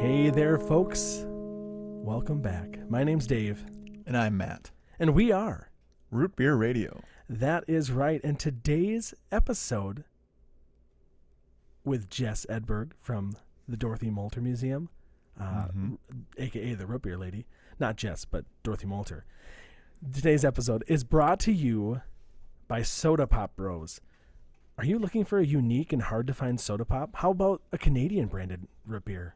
Hey there, folks. Welcome back. My name's Dave, And I'm Matt. and we are. Root Beer Radio. That is right. And today's episode with Jess Edberg from the Dorothy Molter Museum, uh, Mhm. aka the Root Beer Lady, not Jess, but Dorothy Molter. Today's episode is brought to you by Soda Pop Bros. Are you looking for a unique and hard to find soda pop? How about a Canadian branded root beer?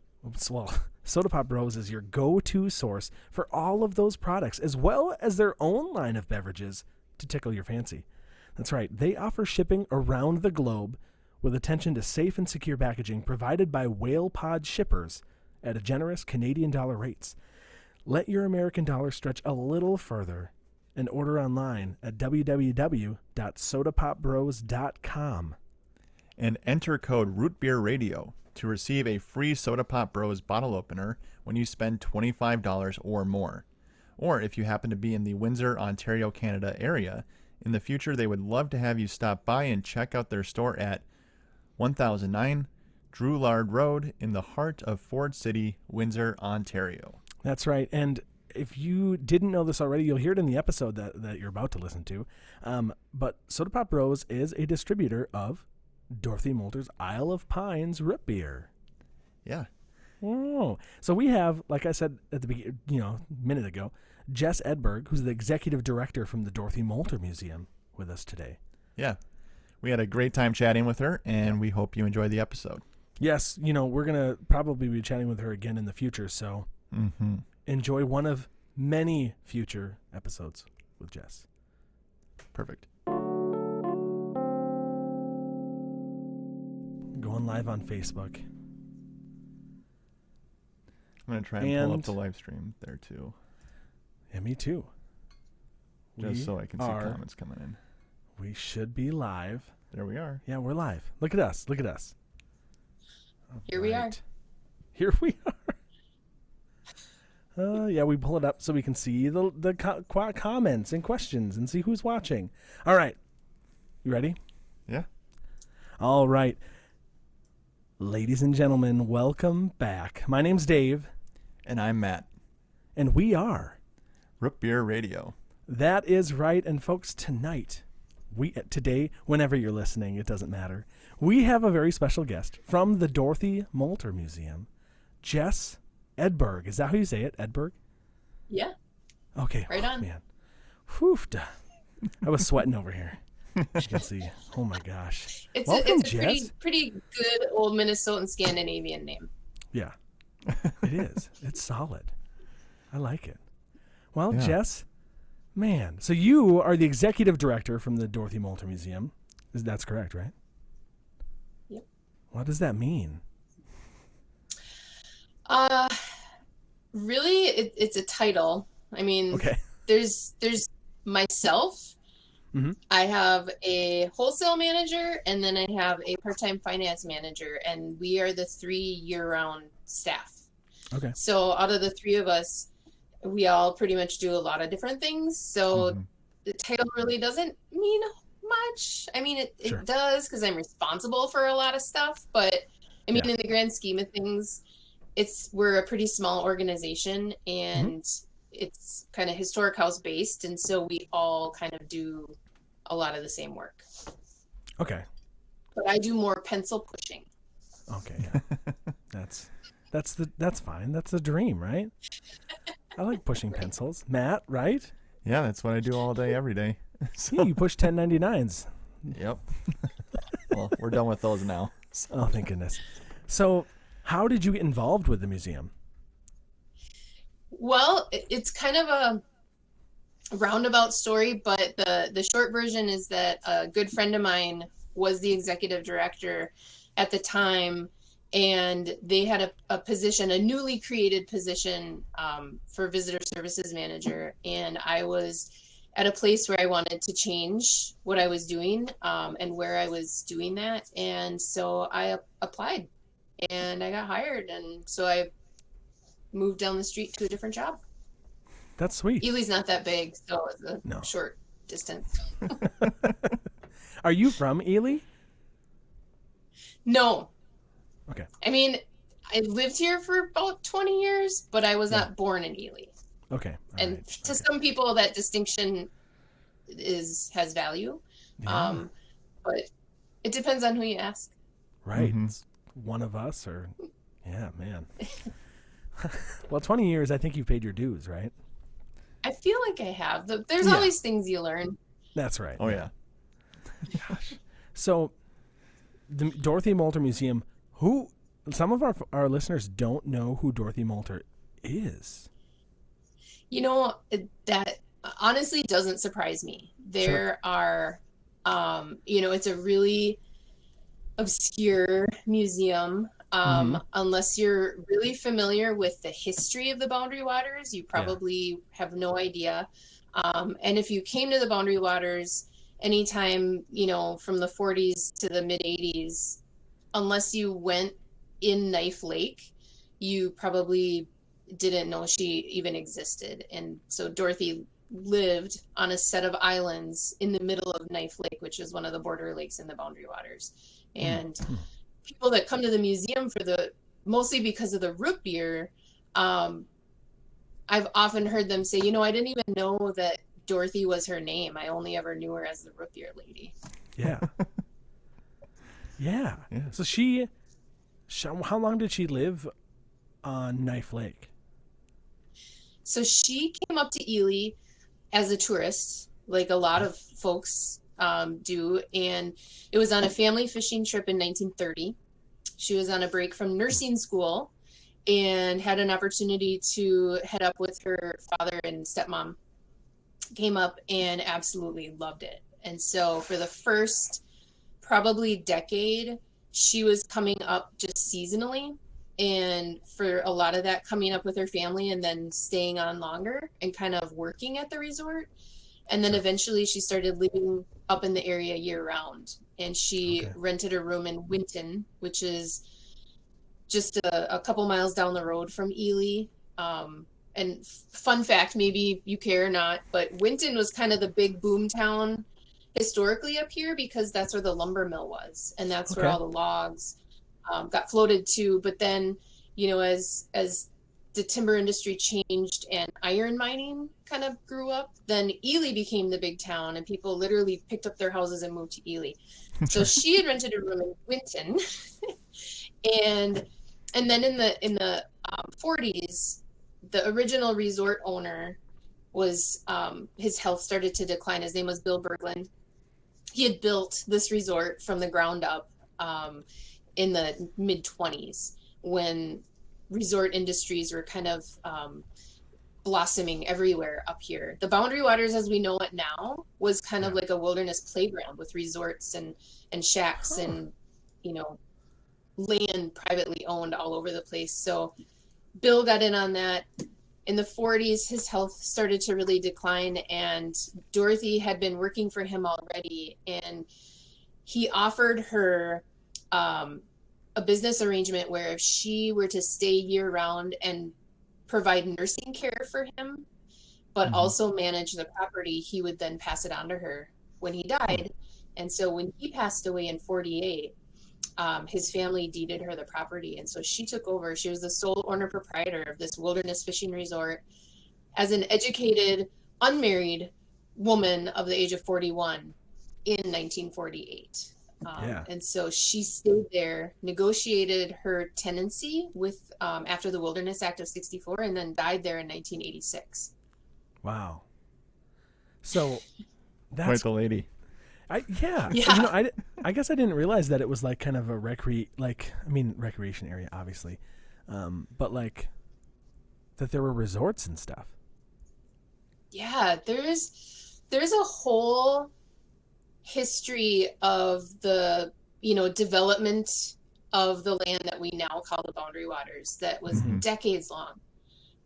Well, Soda Pop Bros is your go to source for all of those products, as well as their own line of beverages to tickle your fancy. That's right, they offer shipping around the globe with attention to safe and secure packaging provided by Whale Pod shippers at a generous Canadian dollar rates. Let your American dollar stretch a little further and order online at www.sodapopbros.com. And enter code Root Beer Radio to receive a free Soda Pop Bros bottle opener when you spend $25 or more. Or if you happen to be in the Windsor, Ontario, Canada area, in the future they would love to have you stop by and check out their store at 1009 Drouillard Road in the heart of Ford City, Windsor, Ontario. That's right. And if you didn't know this already, you'll hear it in the episode that, that you're about to listen to. Um, but Soda Pop Bros is a distributor of Dorothy Molter's Isle of Pines root beer. Yeah. Oh, so we have, like I said at the beginning, you know, a minute ago, Jess Edberg, who's the executive director from the Dorothy Molter Museum, with us today. Yeah. We had a great time chatting with her, and we hope you enjoy the episode. Yes, you know, we're gonna probably be chatting with her again in the future, so Mm-hmm. Enjoy one of many future episodes with Jess. Perfect. Going live on Facebook. I'm gonna try and, pull up the live stream there too, Yeah, me too. just We so I can see are- comments coming in. We should be live. There we are. Yeah, we're live. Look at us. Look at us. Here we are. Here we are. Uh, yeah, we pull it up so we can see the the co- comments and questions and see who's watching. All right, you ready? Yeah. All right, ladies and gentlemen, welcome back. My name's Dave, And I'm Matt. and we are. Root Beer Radio. That is right, and folks, tonight, we today, whenever you're listening, it doesn't matter. We have a very special guest from the Dorothy Molter Museum, Jess Edberg. Is that how you say it, Edberg? Yeah. Okay. Right oh, on. man. Whew. I was sweating over here. You can see. Oh my gosh. It's Welcome, a, it's a pretty Jess. pretty good old Minnesotan Scandinavian name. Yeah. It is. It's solid. I like it. Well, Yeah. Jess, man. So you are the executive director from the Dorothy Molter Museum. That's correct, right? Yep. What does that mean? Uh really it, it's a title. I mean Okay. there's there's myself. Mhm. I have a wholesale manager and then I have a part-time finance manager and we are the three year-round staff. Okay. So out of the three of us, we all pretty much do a lot of different things. So Mhm. the title really doesn't mean much. I mean, it, Sure. it does because I'm responsible for a lot of stuff, but I mean, Yeah. in the grand scheme of things, it's we're a pretty small organization and it's kind of historic house based, and so we all kind of do a lot of the same work. Okay. But I do more pencil pushing. Okay. Yeah. that's that's the that's fine. That's the dream, right? I like pushing pencils. Matt, right? Yeah, that's what I do all day, every day. So, Yeah, you push 1099s. yep. well, we're done with those now. So- Oh, thank goodness. So, how did you get involved with the museum? Well, it's kind of a roundabout story, but the the short version is that a good friend of mine was the executive director at the time, and they had a, a position, a newly created position um, for visitor services manager, and I was at a place where I wanted to change what I was doing um, and where I was doing that, and so I applied, and I got hired, and so I moved down the street to a different job. That's sweet. Ely's not that big, so it's a No. short distance. Are you from Ely? No. Okay. I mean, I lived here for about 20 years, but I was Yeah. not born in Ely. Okay. all and right, to okay. some people, that distinction is has value. Yeah, Um, but it depends on who you ask. right. Mhm. It's one of us, or yeah, man. well, twenty years. I think you've paid your dues, right? I feel like I have. There's Yeah. always things you learn. That's right. Oh yeah. Gosh. So, the Dorothy Molter Museum. Who? Some of our our listeners don't know who Dorothy Molter is. You know, that honestly doesn't surprise me. There are, um, you know, it's a really obscure museum. Um, Unless you're really familiar with the history of the Boundary Waters, you probably have no idea. Um, and if you came to the Boundary Waters anytime, you know, from the 40s to the mid 80s, unless you went in Knife Lake, you probably didn't know she even existed. And so Dorothy lived on a set of islands in the middle of Knife Lake, which is one of the border lakes in the Boundary Waters. And Hmm. people that come to the museum for the mostly because of the root beer, um, I've often heard them say, you know, I didn't even know that Dorothy was her name. I only ever knew her as the root beer lady. Yeah. yeah. Yeah. So she, sh how long did she live on Knife Lake? So she came up to Ely as a tourist, like a lot of folks um, do, and it was on a family fishing trip in 1930. She was on a break from nursing school and had an opportunity to head up with her father and stepmom. Came up and absolutely loved it. And so for the first probably decade, she was coming up just seasonally and for a lot of that coming up with her family and then staying on longer and kind of working at the resort and then eventually she started living up in the area year round and she Okay. rented a room in winton which is just a, a couple miles down the road from ely um, and fun fact maybe you care or not but winton was kind of the big boom town historically up here because that's where the lumber mill was and that's where all the logs um, got floated to. But then, you know, as as the timber industry changed and iron mining kind of grew up, then Ely became the big town, and people literally picked up their houses and moved to Ely. So she had rented a room in Winton, and and then in the in the um, 40s, the original resort owner was um, his health started to decline. His name was Bill Berglund. He had built this resort from the ground up um, in the mid 20s when resort industries were kind of um, blossoming everywhere up here. The Boundary Waters, as we know it now, was kind of like a wilderness playground with resorts and and shacks Huh. and you know land privately owned all over the place. So Bill got in on that. In the 40s, his health started to really decline, and Dorothy had been working for him already. And he offered her um, a business arrangement where if she were to stay year round and provide nursing care for him, but Mhm. also manage the property, he would then pass it on to her when he died. And so when he passed away in 48, um, his family deeded her the property. And so she took over. She was the sole owner proprietor of this wilderness fishing resort as an educated, unmarried woman of the age of 41 in 1948. Um, Yeah. And so she stayed there, negotiated her tenancy with um, after the Wilderness Act of 64, and then died there in 1986. Wow. So that's Quite that's the lady. I yeah. Yeah. You know, I, I guess I didn't realize that it was like kind of a recre like I mean recreation area obviously. Um but like that there were resorts and stuff. Yeah, there's there's a whole history of the you know development of the land that we now call the Boundary Waters that was Mhm. decades long,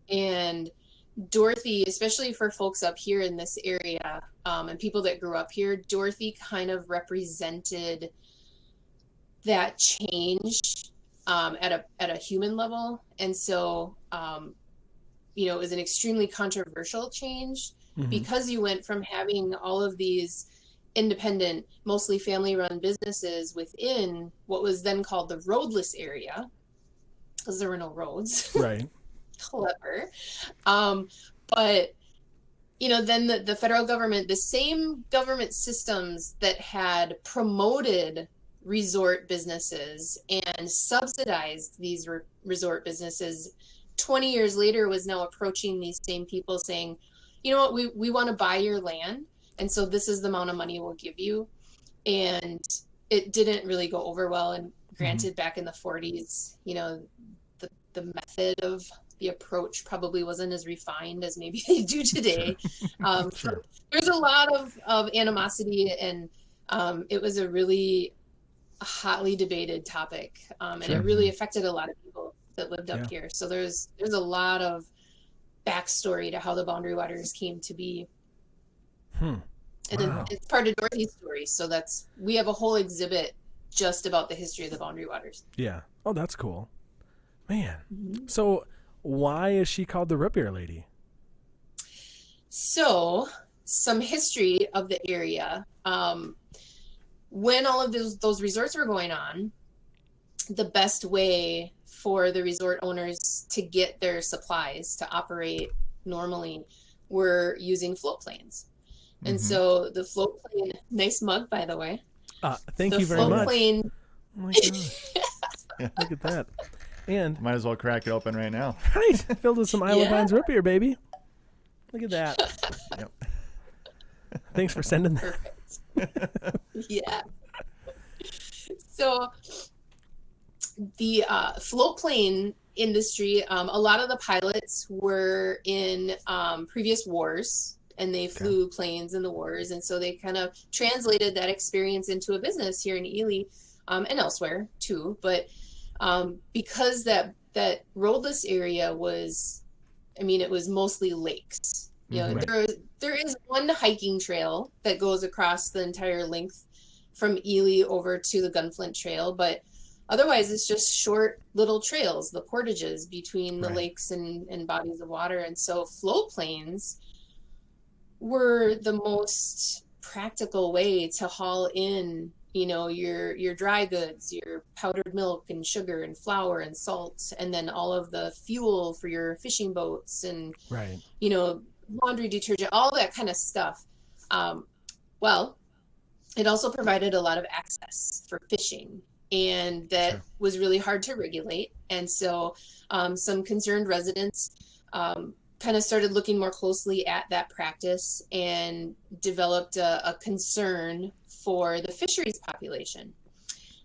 and Dorothy, especially for folks up here in this area um, and people that grew up here, Dorothy kind of represented that change um, at a at a human level, and so um, you know it was an extremely controversial change Mhm. because you went from having all of these independent, mostly family run businesses within what was then called the roadless area because there were no roads. Right. Clever. Um, but you know, then the, the federal government, the same government systems that had promoted resort businesses and subsidized these re- resort businesses 20 years later was now approaching these same people saying you know what we, we want to buy your land and so this is the amount of money we'll give you and it didn't really go over well and granted mm-hmm. back in the 40s you know the, the method of the approach probably wasn't as refined as maybe they do today sure. Um, sure. there's a lot of, of animosity and um, it was a really hotly debated topic, um, and sure. it really affected a lot of people that lived up yeah. here. So there's there's a lot of backstory to how the Boundary Waters came to be. Hmm. And wow. it's part of Dorothy's story. So that's we have a whole exhibit just about the history of the Boundary Waters. Yeah. Oh, that's cool. Man. Mm-hmm. So why is she called the Root Beer Lady? So some history of the area. Um, when all of those those resorts were going on, the best way for the resort owners to get their supplies to operate normally were using float planes. And mm-hmm. so the float plane, nice mug by the way. Uh, thank the you very much. Plane... Oh yeah. Look at that. And might as well crack it open right now. Right. Filled with some Isle of Pines root beer, baby. Look at that. yep. Thanks for sending that. yeah. So the uh, float plane industry, um, a lot of the pilots were in um, previous wars and they flew okay. planes in the wars. And so they kind of translated that experience into a business here in Ely um, and elsewhere too. But um, because that, that roadless area was, I mean, it was mostly lakes. You know, right. there there is one hiking trail that goes across the entire length from Ely over to the Gunflint Trail, but otherwise it's just short little trails, the portages between the right. lakes and, and bodies of water. And so float planes were the most practical way to haul in you know your your dry goods your powdered milk and sugar and flour and salt and then all of the fuel for your fishing boats and right you know laundry detergent, all that kind of stuff. Um, well, it also provided a lot of access for fishing, and that sure. was really hard to regulate. And so, um, some concerned residents um, kind of started looking more closely at that practice and developed a, a concern for the fisheries population.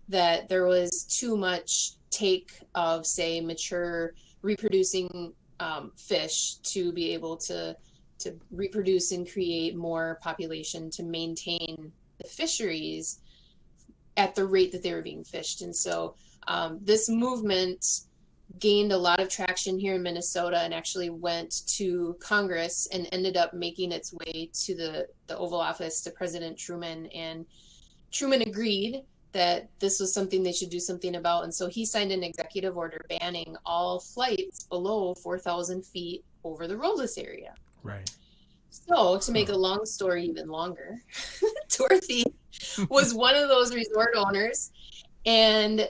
That there was too much take of, say, mature reproducing um, fish to be able to to reproduce and create more population to maintain the fisheries at the rate that they were being fished. And so um, this movement gained a lot of traction here in Minnesota and actually went to Congress and ended up making its way to the, the Oval Office to President Truman. And Truman agreed that this was something they should do something about. And so he signed an executive order banning all flights below 4,000 feet over the roadless area. Right. So, to make a long story even longer, Dorothy was one of those resort owners. And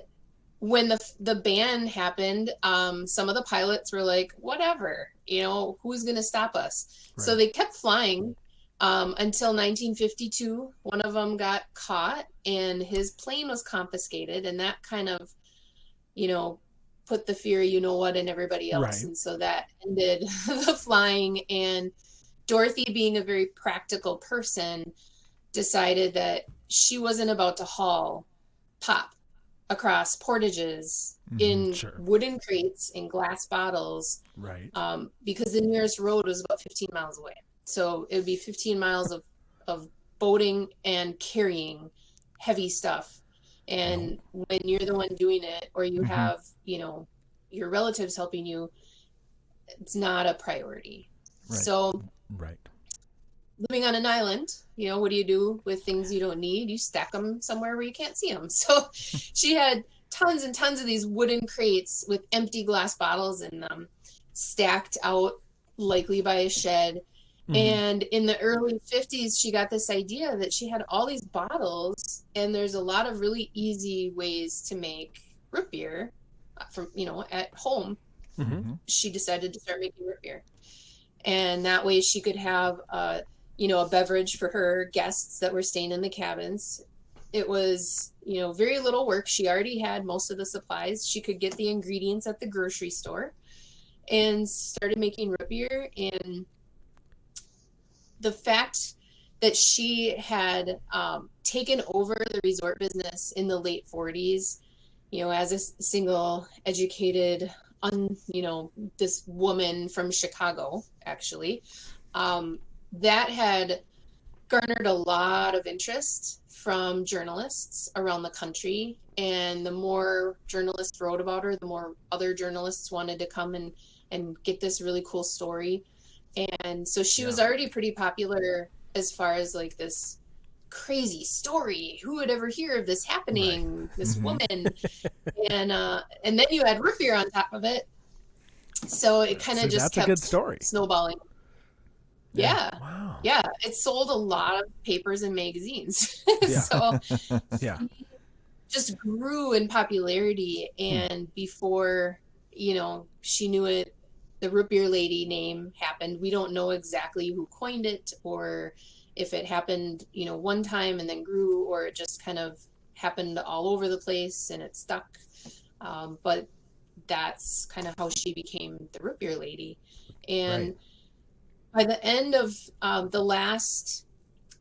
when the the ban happened, um, some of the pilots were like, "Whatever, you know, who's going to stop us?" Right. So they kept flying um, until 1952. One of them got caught, and his plane was confiscated, and that kind of, you know, put the fear, you know what, in everybody else, right. and so that ended the flying and Dorothy, being a very practical person, decided that she wasn't about to haul pop across portages mm, in sure. wooden crates in glass bottles. Right. Um, because the nearest road was about 15 miles away. So it would be 15 miles of, of boating and carrying heavy stuff. And no. when you're the one doing it, or you mm-hmm. have, you know, your relatives helping you, it's not a priority. Right. So Right. Living on an island, you know, what do you do with things you don't need? You stack them somewhere where you can't see them. So she had tons and tons of these wooden crates with empty glass bottles in them, stacked out likely by a shed. Mhm. And in the early 50s, she got this idea that she had all these bottles, and there's a lot of really easy ways to make root beer uh, from, you know, at home. Mhm. She decided to start making root beer. And that way she could have, uh, you know, a beverage for her guests that were staying in the cabins. It was, you know, very little work. She already had most of the supplies. She could get the ingredients at the grocery store and started making root beer. And the fact that she had um, taken over the resort business in the late 40s, you know, as a single, educated, un, you know, this woman from Chicago, actually, um, that had garnered a lot of interest from journalists around the country. And the more journalists wrote about her, the more other journalists wanted to come and, and get this really cool story. And so she was already pretty popular as far as like this crazy story. Who would ever hear of this happening? This Mhm. woman. and uh and then you had beer on top of it. So it kind of just kept story. snowballing. Yeah. Yeah. Wow. yeah. It sold a lot of papers and magazines. Yeah. so Yeah. just grew in popularity Hmm. and before you know she knew it the root beer lady name happened we don't know exactly who coined it or if it happened you know one time and then grew or it just kind of happened all over the place and it stuck um, but that's kind of how she became the root beer lady and by the end of um, the last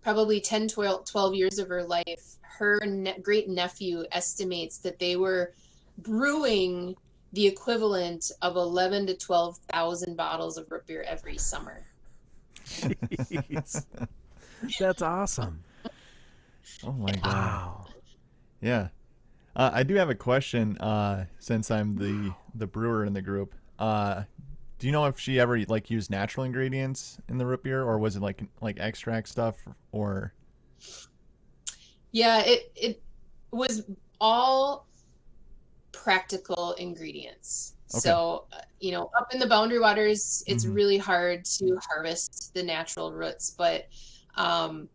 probably 10 12, 12 years of her life her ne- great nephew estimates that they were brewing the equivalent of 11 to 12,000 bottles of root beer every summer. Jeez. That's awesome. Oh my god. Wow. Yeah. Uh, I do have a question. Uh, since I'm the the brewer in the group, uh, do you know if she ever like used natural ingredients in the root beer, or was it like like extract stuff, or Yeah, it it was all practical ingredients. Okay. So, you know, up in the boundary waters, it's Mhm. really hard to harvest the natural roots, but um,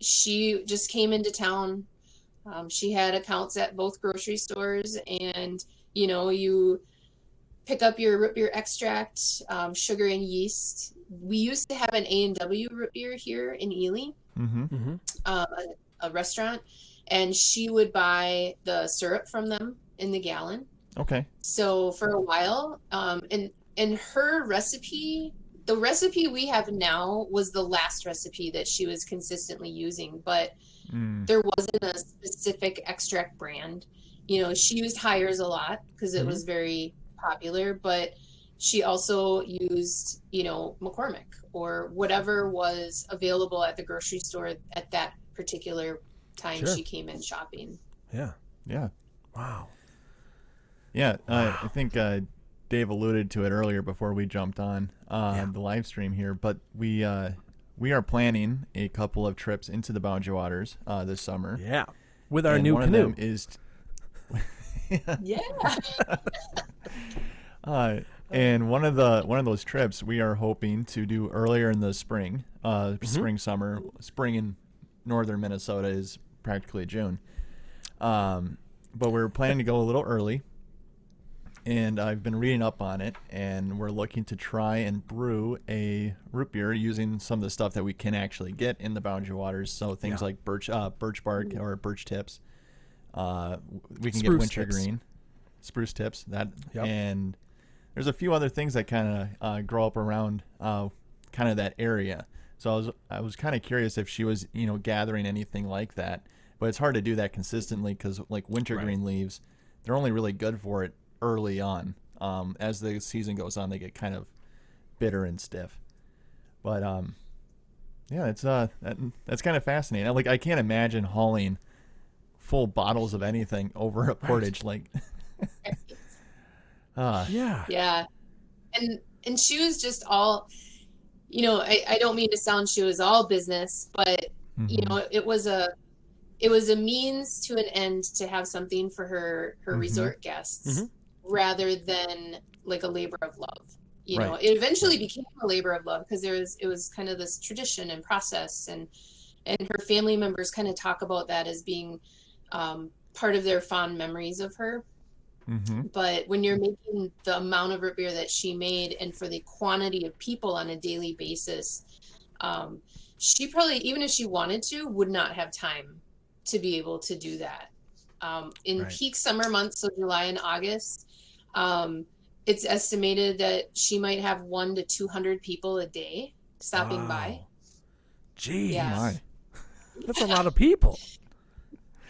she just came into town. Um, she had accounts at both grocery stores, and you know, you pick up your root beer extract, um, sugar, and yeast. We used to have an A and W root beer here in Ely mm-hmm. hmm uh, a, a restaurant, and she would buy the syrup from them in the gallon. okay, So for a while, um, and and her recipe, the recipe we have now was the last recipe that she was consistently using, but mm. there wasn't a specific extract brand. You know, she used Hires a lot because it Mhm. was very popular, but she also used, you know, McCormick or whatever was available at the grocery store at that particular time Sure. she came in shopping. Yeah. yeah, Wow. yeah. Uh, I think uh, Dave alluded to it earlier before we jumped on uh, Yeah. the live stream here, but we uh, we are planning a couple of trips into the Boundary Waters uh, this summer. Yeah. With our and new one canoe. Of them is Yeah. Uh, and one of the one of those trips we are hoping to do earlier in the spring, uh, spring summer, spring in northern Minnesota is practically June. Um, but we're planning to go a little early, and I've been reading up on it, and we're looking to try and brew a root beer using some of the stuff that we can actually get in the boundary waters. So things Yeah. like birch, uh, birch bark or birch tips. Uh, we can Spruce get winter tips. green, spruce tips. That Yep. and there's a few other things that kind of uh, grow up around uh, kind of that area. So I was I was kind of curious if she was you know gathering anything like that, but it's hard to do that consistently because like wintergreen leaves, they're only really good for it early on. Um, as the season goes on, they get kind of bitter and stiff. But um, yeah, it's uh that, that's kind of fascinating. Like I can't imagine hauling full bottles of anything over a portage like. Ah, Yeah. Yeah. And and she was just all you know, I, I don't mean to sound she was all business, but you mhm. know, it was a it was a means to an end to have something for her her Mhm. resort guests Mhm. rather than like a labor of love. You know, it eventually became a labor of love because there was it was kind of this tradition and process, and and her family members kind of talk about that as being um, part of their fond memories of her. Mm-hmm. But when you're making the amount of root beer that she made, and for the quantity of people on a daily basis, um, she probably, even if she wanted to, would not have time to be able to do that. Um, in Right. peak summer months, so July and August, um, it's estimated that she might have one to 200 people a day stopping by. Wow. Jeez. Yeah. That's a lot of people.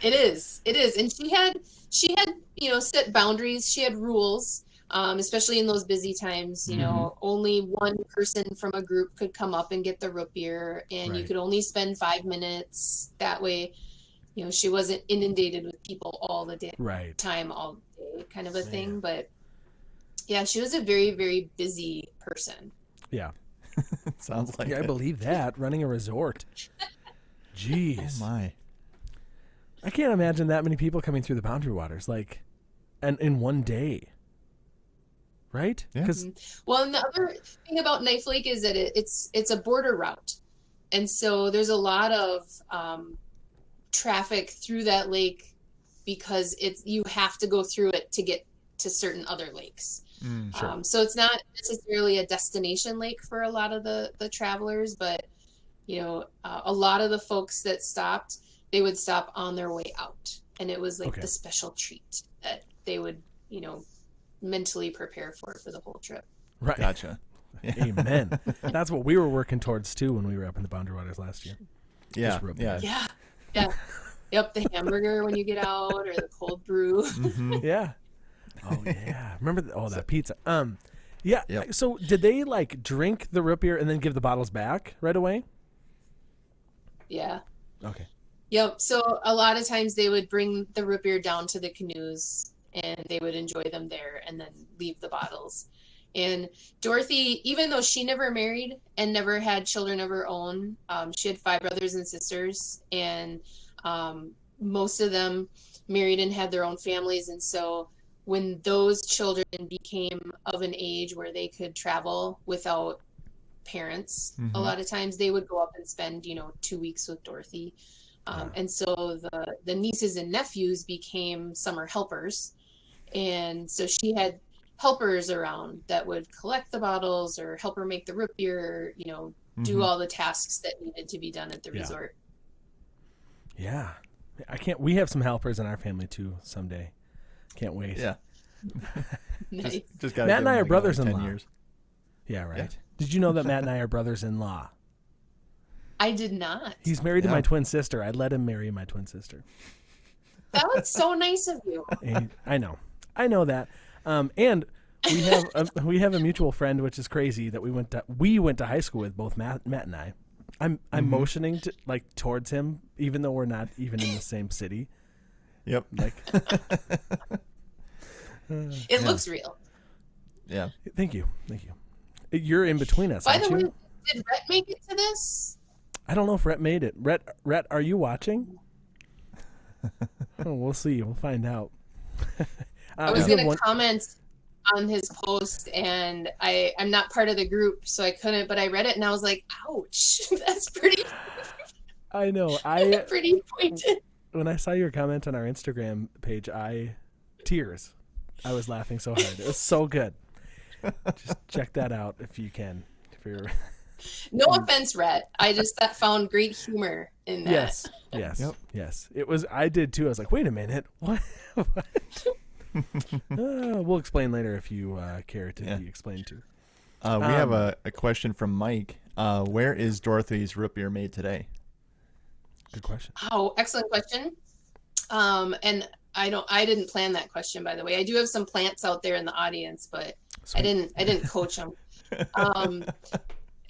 It is. It is. And she had she had, you know, set boundaries. She had rules, um, especially in those busy times. You know, only one person from a group could come up and get the root beer, and you could only spend five minutes. That way, you know, she wasn't inundated with people all the day, Right. time, all day, kind of a Man. thing. But yeah, she was a very, very busy person. Yeah. Sounds like Yeah, I it. believe that. Running a resort. Oh Jeez. my. I can't imagine that many people coming through the boundary waters, like, and in one day. Right? Yeah. Well, and the other thing about Knife Lake is that it, it's it's a border route, and so there's a lot of um, traffic through that lake because it's you have to go through it to get to certain other lakes. Mm. Sure. Um, so it's not necessarily a destination lake for a lot of the the travelers, but you know, uh, a lot of the folks that stopped, they would stop on their way out, and it was like Okay. the special treat that they would, you know, mentally prepare for for the whole trip. right. Gotcha. Amen. That's what we were working towards too when we were up in the boundary waters last year. Yeah. real Yeah. Yeah, yeah, yep. The hamburger when you get out, or the cold brew. hmm Yeah. Oh yeah. Remember the, oh that pizza. Um yeah. Yep. So did they like drink the root beer and then give the bottles back right away? Yeah. Okay. Yep. So a lot of times they would bring the root beer down to the canoes and they would enjoy them there and then leave the bottles. And Dorothy, even though she never married and never had children of her own, um, she had five brothers and sisters, and um, most of them married and had their own families. And so when those children became of an age where they could travel without parents, a Mhm. lot of times they would go up and spend, you know, two weeks with Dorothy. Um, and so the the nieces and nephews became summer helpers, and so she had helpers around that would collect the bottles or help her make the root beer, you know, do Mhm. all the tasks that needed to be done at the Yeah. resort. Yeah. I can't we have some helpers in our family too someday. Can't wait. Yeah. Nice. Just, just Matt and I are brothers-in-law. 10 years. Yeah, right. Did you know that Matt and I are brothers in law? I did not. He's married to my twin sister. I let him marry my twin sister. That was so nice of you. And I know, I know that. Um, and we have a, we have a mutual friend, which is crazy that we went to we went to high school with both Matt Matt and I. I'm I'm Mhm. motioning to like towards him, even though we're not even in the same city. Yep. Like, It Yeah. looks real. Yeah. thank you, thank you. You're in between us, By aren't the way, you? did Rhett make it to this? I don't know if Rhett made it. Rhett, Rhett, are you watching? oh, we'll see. We'll find out. uh, I was we gonna one- comment on his post and I I'm not part of the group so I couldn't but I read it and I was like ouch that's pretty I know. I pretty pointed when I saw your comment on our Instagram page, I tears. I was laughing so hard. It was so good. Just check that out if you can. If you're no offense Rhett I just that found great humor in that yes, yes, Yep. yes. It was. I did too. I was like, wait a minute, what? what? uh, we'll explain later if you uh, care to Yeah. be explained to. Uh, we have Um, a, a question from Mike. Uh, where is Dorothy's root beer made today? Good question. oh excellent question um and I don't I didn't plan that question by the way I do have some plants out there in the audience but I didn't I didn't coach them. Um,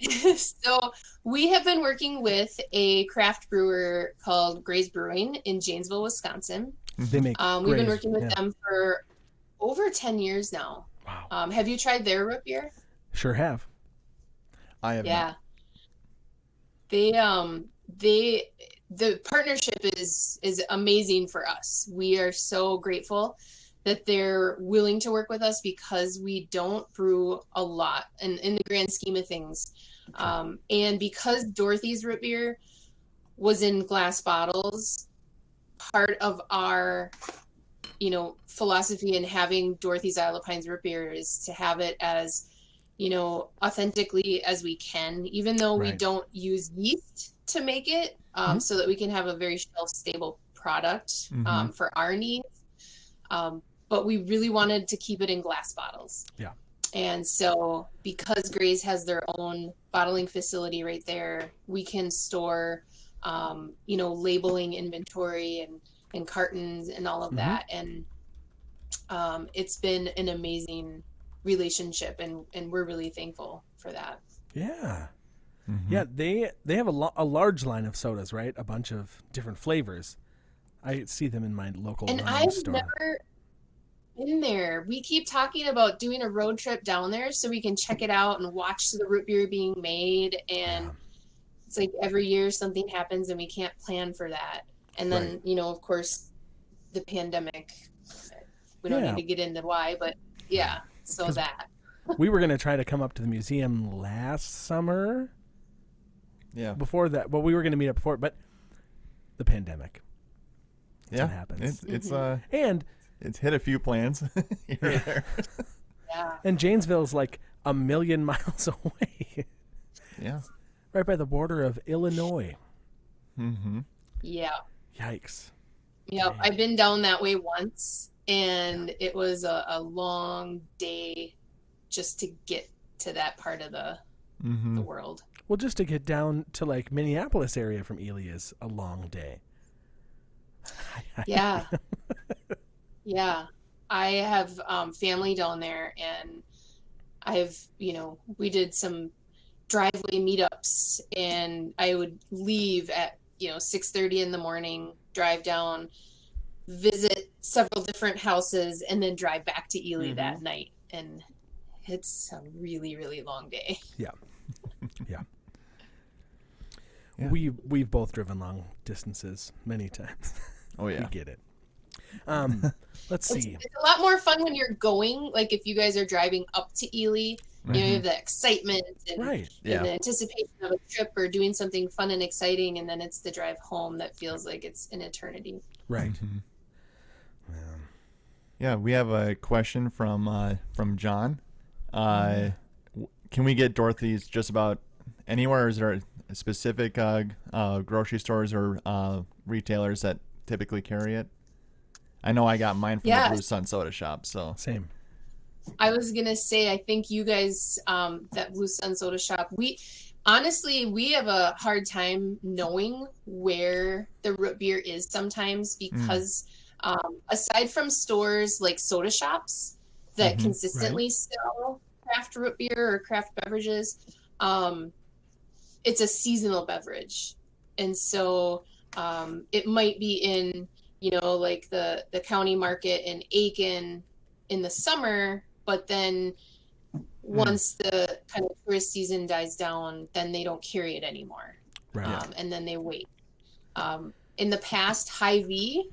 so we have been working with a craft brewer called Gray's Brewing in Janesville, Wisconsin. They make. Um, we've been working with yeah. them for over ten years now. Wow. Um, have you tried their root beer? Sure have. I have Yeah. They um they the partnership is is amazing for us. We are so grateful that they're willing to work with us because we don't brew a lot and in the grand scheme of things. Um, and because Dorothy's root beer was in glass bottles, part of our you know philosophy in having Dorothy's Isle of Pines root beer is to have it as you know authentically as we can, even though we don't use yeast to make it, um, Mhm. so that we can have a very shelf stable product um, for our needs. Um, but we really wanted to keep it in glass bottles. Yeah. And so, because Gray's has their own bottling facility right there, we can store, um, you know, labeling inventory and, and cartons and all of Mhm. that. And um, it's been an amazing relationship, and, and we're really thankful for that. Yeah. Mhm. Yeah, they they have a, lo- a large line of sodas, right? A bunch of different flavors. I see them in my local and I've store. never been there. We keep talking about doing a road trip down there so we can check it out and watch the root beer being made. And Yeah. it's like every year something happens and we can't plan for that. And then, Right. you know, of course, the pandemic. We don't Yeah. need to get into why, but yeah. so that. we were gonna try to come up to the museum last summer. Yeah. Before that, well, we were gonna meet up before, but the pandemic. Yeah. what happens. It's it's Mhm. uh And it's hit a few plans here Yeah. and there. Yeah. and Janesville's like a million miles away, yeah. right by the border of Illinois. Mm-hmm. Yeah. Yikes! Yeah, Dang. I've been down that way once, and it was a, a long day just to get to that part of the, Mm-hmm. the world. Well, just to get down to like Minneapolis area from Ely is a long day. Yeah. Yeah. I have um, family down there, and I've, you know, we did some driveway meetups, and I would leave at, you know, 6.30 in the morning, drive down, visit several different houses, and then drive back to Ely that night. And it's a really, really long day. Yeah. Yeah. We we've both driven long distances many times. Oh yeah. we get it. Um, let's see. it's a lot more fun when you're going, like if you guys are driving up to Ely, you know, you have the excitement and, Right. Yeah. and the anticipation of a trip or doing something fun and exciting, and then it's the drive home that feels like it's an eternity. Right. Mhm. Yeah. Yeah, we have a question from uh, from John. Uh, w- can we get Dorothy's just about anywhere? Is there specific uh, uh, grocery stores or uh, retailers that typically carry it? I know I got mine from Yeah. the Blue Sun Soda Shop. So Same. I was gonna say, I think you guys, um, that Blue Sun Soda Shop, we honestly we have a hard time knowing where the root beer is sometimes because um, aside from stores like soda shops that Mhm. consistently sell craft root beer or craft beverages, um, it's a seasonal beverage, and so um, it might be in you know like the the county market in Aitkin in the summer, but then once the kind of tourist season dies down, then they don't carry it anymore, Right. um, and then they wait. Um, in the past, Hy-Vee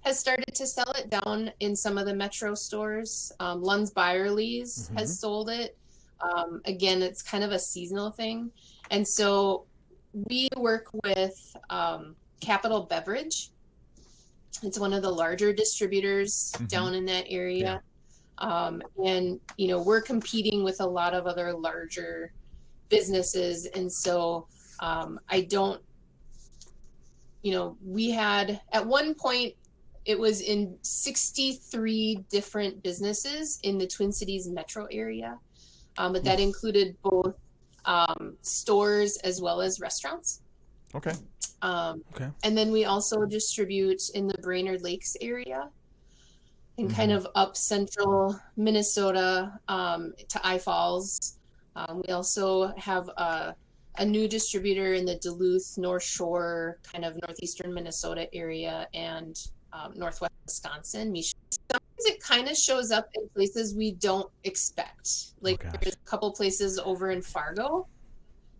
has started to sell it down in some of the metro stores. Um, Lund's Byerly's Mhm. has sold it. Um, again, it's kind of a seasonal thing, and so we work with um, Capital Beverage. It's one of the larger distributors Mhm. down in that area. Um, and, you know, we're competing with a lot of other larger businesses. And so um, I don't, you know, we had at one point, it was in 63 different businesses in the Twin Cities metro area. Um, but that included both um, stores as well as restaurants. Okay, Um, Okay. And then we also distribute in the Brainerd Lakes area and kind of up central Minnesota um, to I Falls. Um, we also have a, a new distributor in the Duluth, North Shore, kind of northeastern Minnesota area and um, northwest Wisconsin. Sometimes it kind of shows up in places we don't expect. Like gosh. there's a couple places over in Fargo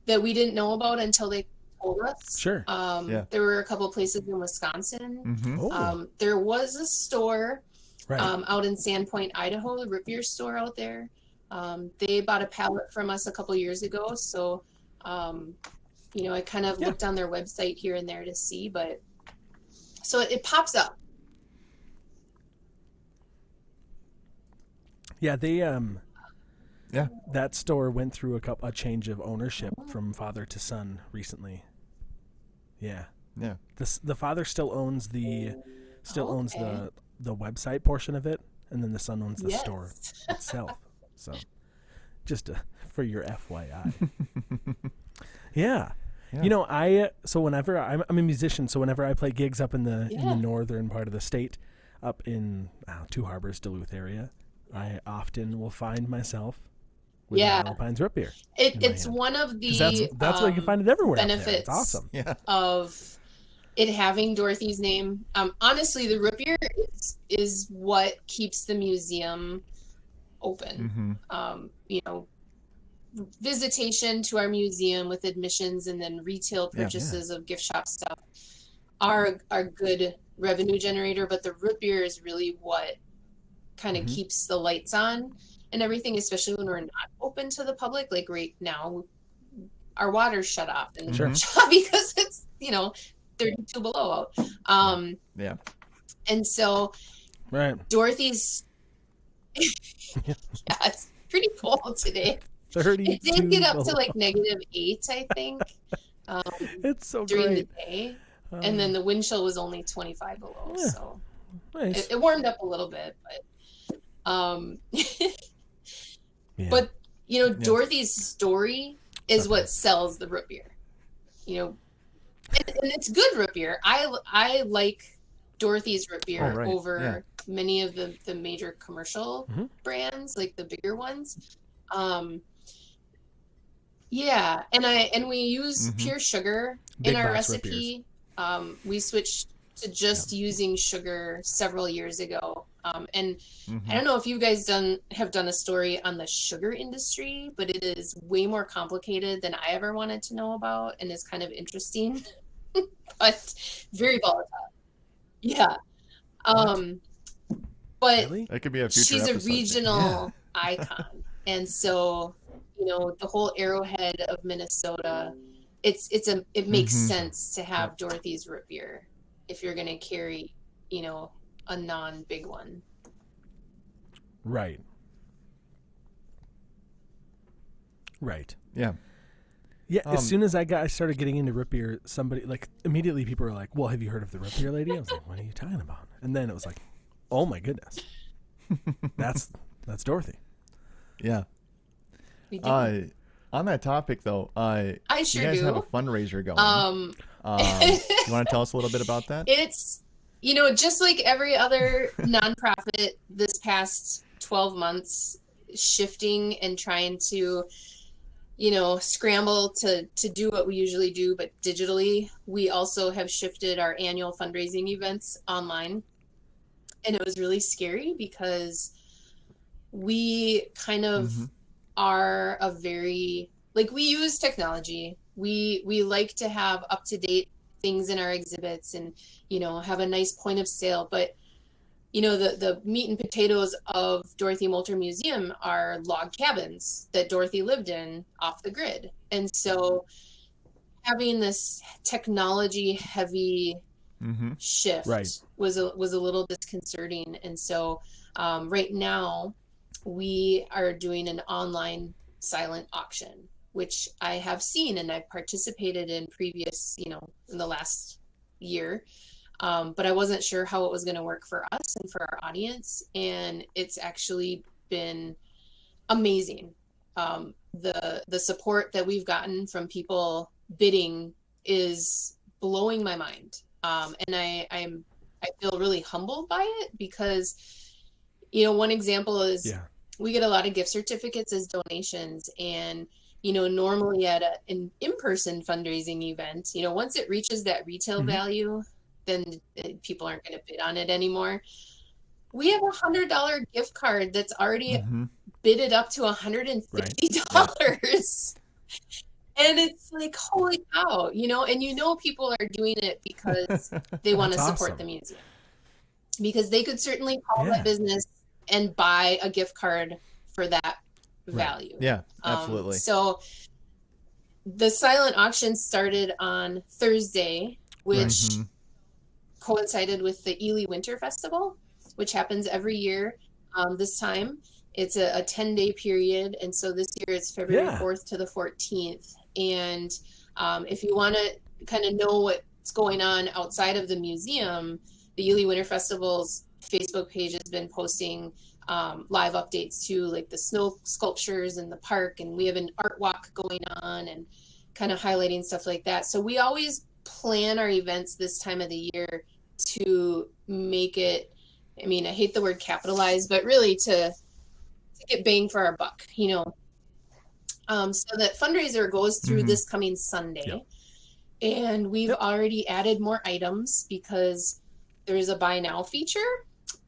that we didn't know about until they told us. Sure. Um, Yeah. There were a couple places in Wisconsin. mm-hmm. Oh. Um, there was a store Right. um, out in Sandpoint, Idaho, the root beer store out there. Um, they bought a pallet from us a couple years ago, so um, you know I kind of Yeah. looked on their website here and there to see, but so it, it pops up. yeah, they um Yeah. that store went through a couple a change of ownership from father to son recently. Yeah. Yeah. The the father still owns the still owns the the website portion of it and then the son owns the store itself. So just uh for your FYI. yeah. Yeah. You know, I uh, so whenever I'm, I'm a musician, so whenever I play gigs up in the in the northern part of the state, up in uh, Two Harbors, Duluth area, I often will find myself with Yeah. Isle of Pines root beer. It, it's one of the 'Cause that's that's where you can um, find it everywhere. up there. It's awesome. Yeah. of it having Dorothy's name. Um, honestly, the root beer is, is what keeps the museum open. hmm Um, you know, visitation to our museum with admissions and then retail Yeah, yeah. purchases of gift shop stuff are are good revenue generator. But the root beer is really what kind of Mhm. keeps the lights on and everything, especially when we're not open to the public. Like right now, our water's shut off in the Sure. shop because it's you know 32 below out. Um, Yeah. and so Right. Dorothy's yeah, it's pretty cold today. Thirty. It did get up to like negative eight, I think, um, It's so during great. the day, Um, and then the wind chill was only 25 below, Yeah. so nice. it, it warmed up a little bit, but um, Yeah. but you know, Yeah. Dorothy's story is Okay. what sells the root beer. You know, and, and it's good root beer. I I like Dorothy's root beer Oh, right. over many of the the major commercial Mhm. brands, like the bigger ones. Um, yeah, and I and we use Mhm. pure sugar Big in our box root beers. recipe. Um, we switched to just using sugar several years ago. Um, and Mhm. I don't know if you guys done have done a story on the sugar industry, but it is way more complicated than I ever wanted to know about, and is kind of interesting, but very volatile. Yeah. Um, but really? That could be a future. she's a regional Yeah. icon, and so you know the whole Arrowhead of Minnesota. It's it's a it makes Mhm. sense to have Dorothy's root beer if you're gonna carry you know a non big one. Right. Right. Yeah. Yeah, Um, as soon as I got, I started getting into root beer. Somebody like immediately people were like, "Well, have you heard of the root beer lady?" I was like, "What are you talking about?" And then it was like, "Oh my goodness, that's that's Dorothy." Yeah. We do. Uh, on that topic though, uh, I you sure guys do. have a fundraiser going. um, um, you want to tell us a little bit about that? it's you know just like every other nonprofit this past 12 months shifting and trying to you know scramble to to do what we usually do but digitally we also have shifted our annual fundraising events online and it was really scary because we kind of Mhm. are a very like we use technology we we like to have up to date things in our exhibits and you know have a nice point of sale but you know the the meat and potatoes of Dorothy Molter Museum are log cabins that Dorothy lived in off the grid and so having this technology heavy Mm-hmm. shift Right. was a, was a little disconcerting and so um, right now we are doing an online silent auction which i have seen and i've participated in previous you know in the last year. Um, but i wasn't sure how it was going to work for us and for our audience and it's actually been amazing. Um, the the support that we've gotten from people bidding is blowing my mind. Um, and I I'm I feel really humbled by it because you know one example is Yeah. we get a lot of gift certificates as donations and you know normally at a, an in-person fundraising event you know once it reaches that retail Mhm. value then people aren't going to bid on it anymore we have a hundred dollar gift card that's already Mm-hmm. bidded up to a $150 and it's like holy cow you know and you know people are doing it because they want to support awesome. the museum because they could certainly call Yeah. that business and buy a gift card for that value. Yeah, Um, absolutely. so the silent auction started on Thursday, which Mhm. coincided with the Ely Winter Festival, which happens every year um, this time. It's a, a 10 day period. And so this year it's February Yeah. 4th to the 14th. And um, if you want to kind of know what's going on outside of the museum, the Ely Winter Festival's Facebook page has been posting um, live updates to like the snow sculptures in the park. And we have an art walk going on and kind of highlighting stuff like that. So we always plan our events this time of the year to make it i mean i hate the word capitalize but really to, to get bang for our buck you know um, so that fundraiser goes through Mhm. this coming sunday and we've already added more items because there's a buy now feature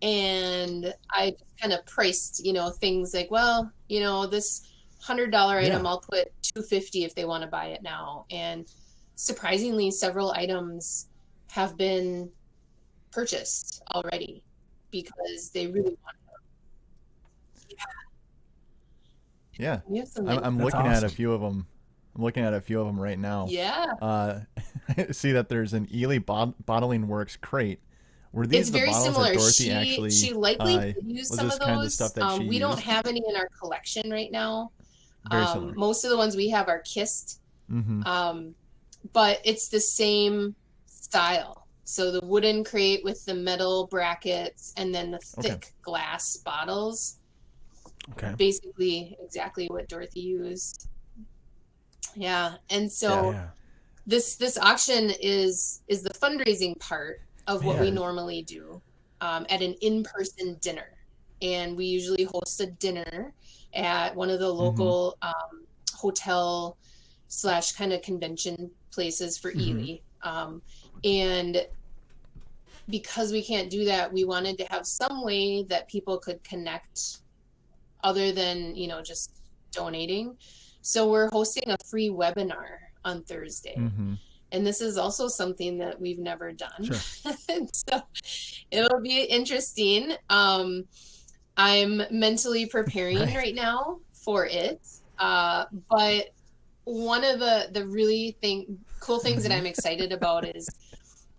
and i kind of priced you know things like well you know this hundred dollar item Yeah. i'll put 250 if they want to buy it now and surprisingly several items have been purchased already because they really want them. yeah. we I'm, I'm That's looking at a few of them. I'm looking at a few of them right now. yeah Uh, I see that there's an Ely bot- Bottling Works crate. Were these it's the very bottles similar Dorothy she actually? she likely uh, did use was some of of those stuff that um, we don't have any in our collection right now um, most of the ones we have are kissed hmm um, but it's the same style. So the wooden crate with the metal brackets and then the Okay. thick glass bottles, Okay. basically exactly what Dorothy used. Yeah, and so yeah. this this auction is is the fundraising part of what we normally do um, at an in-person dinner. And we usually host a dinner at one of the local um, hotel slash kind of convention places for Mhm. Ely. Um, and because we can't do that we wanted to have some way that people could connect other than you know just donating. So we're hosting a free webinar on thursday. Hmm and this is also something that we've never done Sure. so it'll be interesting um i'm mentally preparing Right. right now for it uh but one of the the really thing cool things that i'm excited about is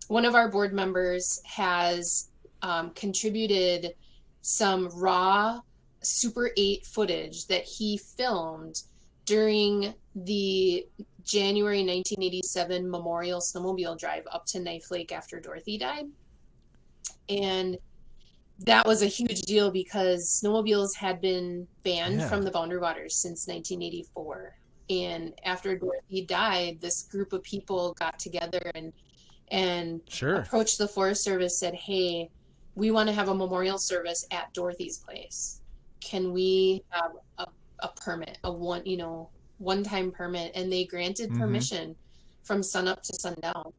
one of our board members has um, contributed some raw super 8 footage that he filmed during the January 1987 Memorial Snowmobile Drive up to Knife Lake after Dorothy died. And that was a huge deal because snowmobiles had been banned Yeah. from the Boundary Waters since 1984. And after Dorothy died, this group of people got together and and Sure. approached the Forest Service, said, "Hey, we want to have a memorial service at Dorothy's place. Can we have a, a permit, a one, you know, one-time permit?" And they granted Mhm. permission from sunup to sundown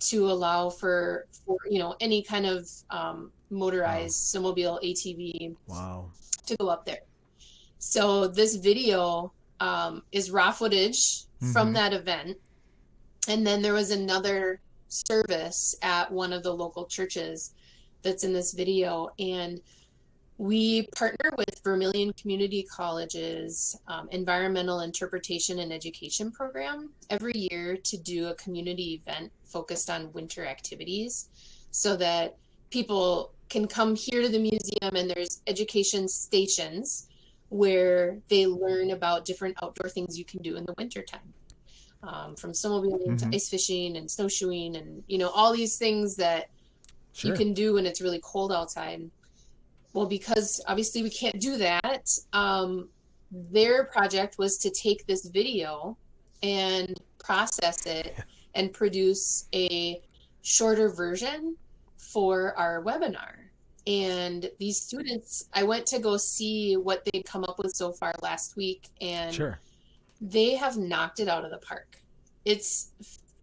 to allow for, for you know, any kind of um, motorized snowmobile, ATV, Wow. to go up there. So this video um, is raw footage from Mhm. that event, and then there was another service at one of the local churches that's in this video, and we partner with Vermilion Community College's um, Environmental Interpretation and Education program every year to do a community event focused on winter activities so that people can come here to the museum and there's education stations where they learn about different outdoor things you can do in the wintertime. Um, from snowmobiling Mhm. to ice fishing and snowshoeing and you know all these things that Sure. you can do when it's really cold outside. Well, because obviously we can't do that, um, their project was to take this video and process it and produce a shorter version for our webinar. And these students, I went to go see what they'd come up with so far last week, and Sure. they have knocked it out of the park. It's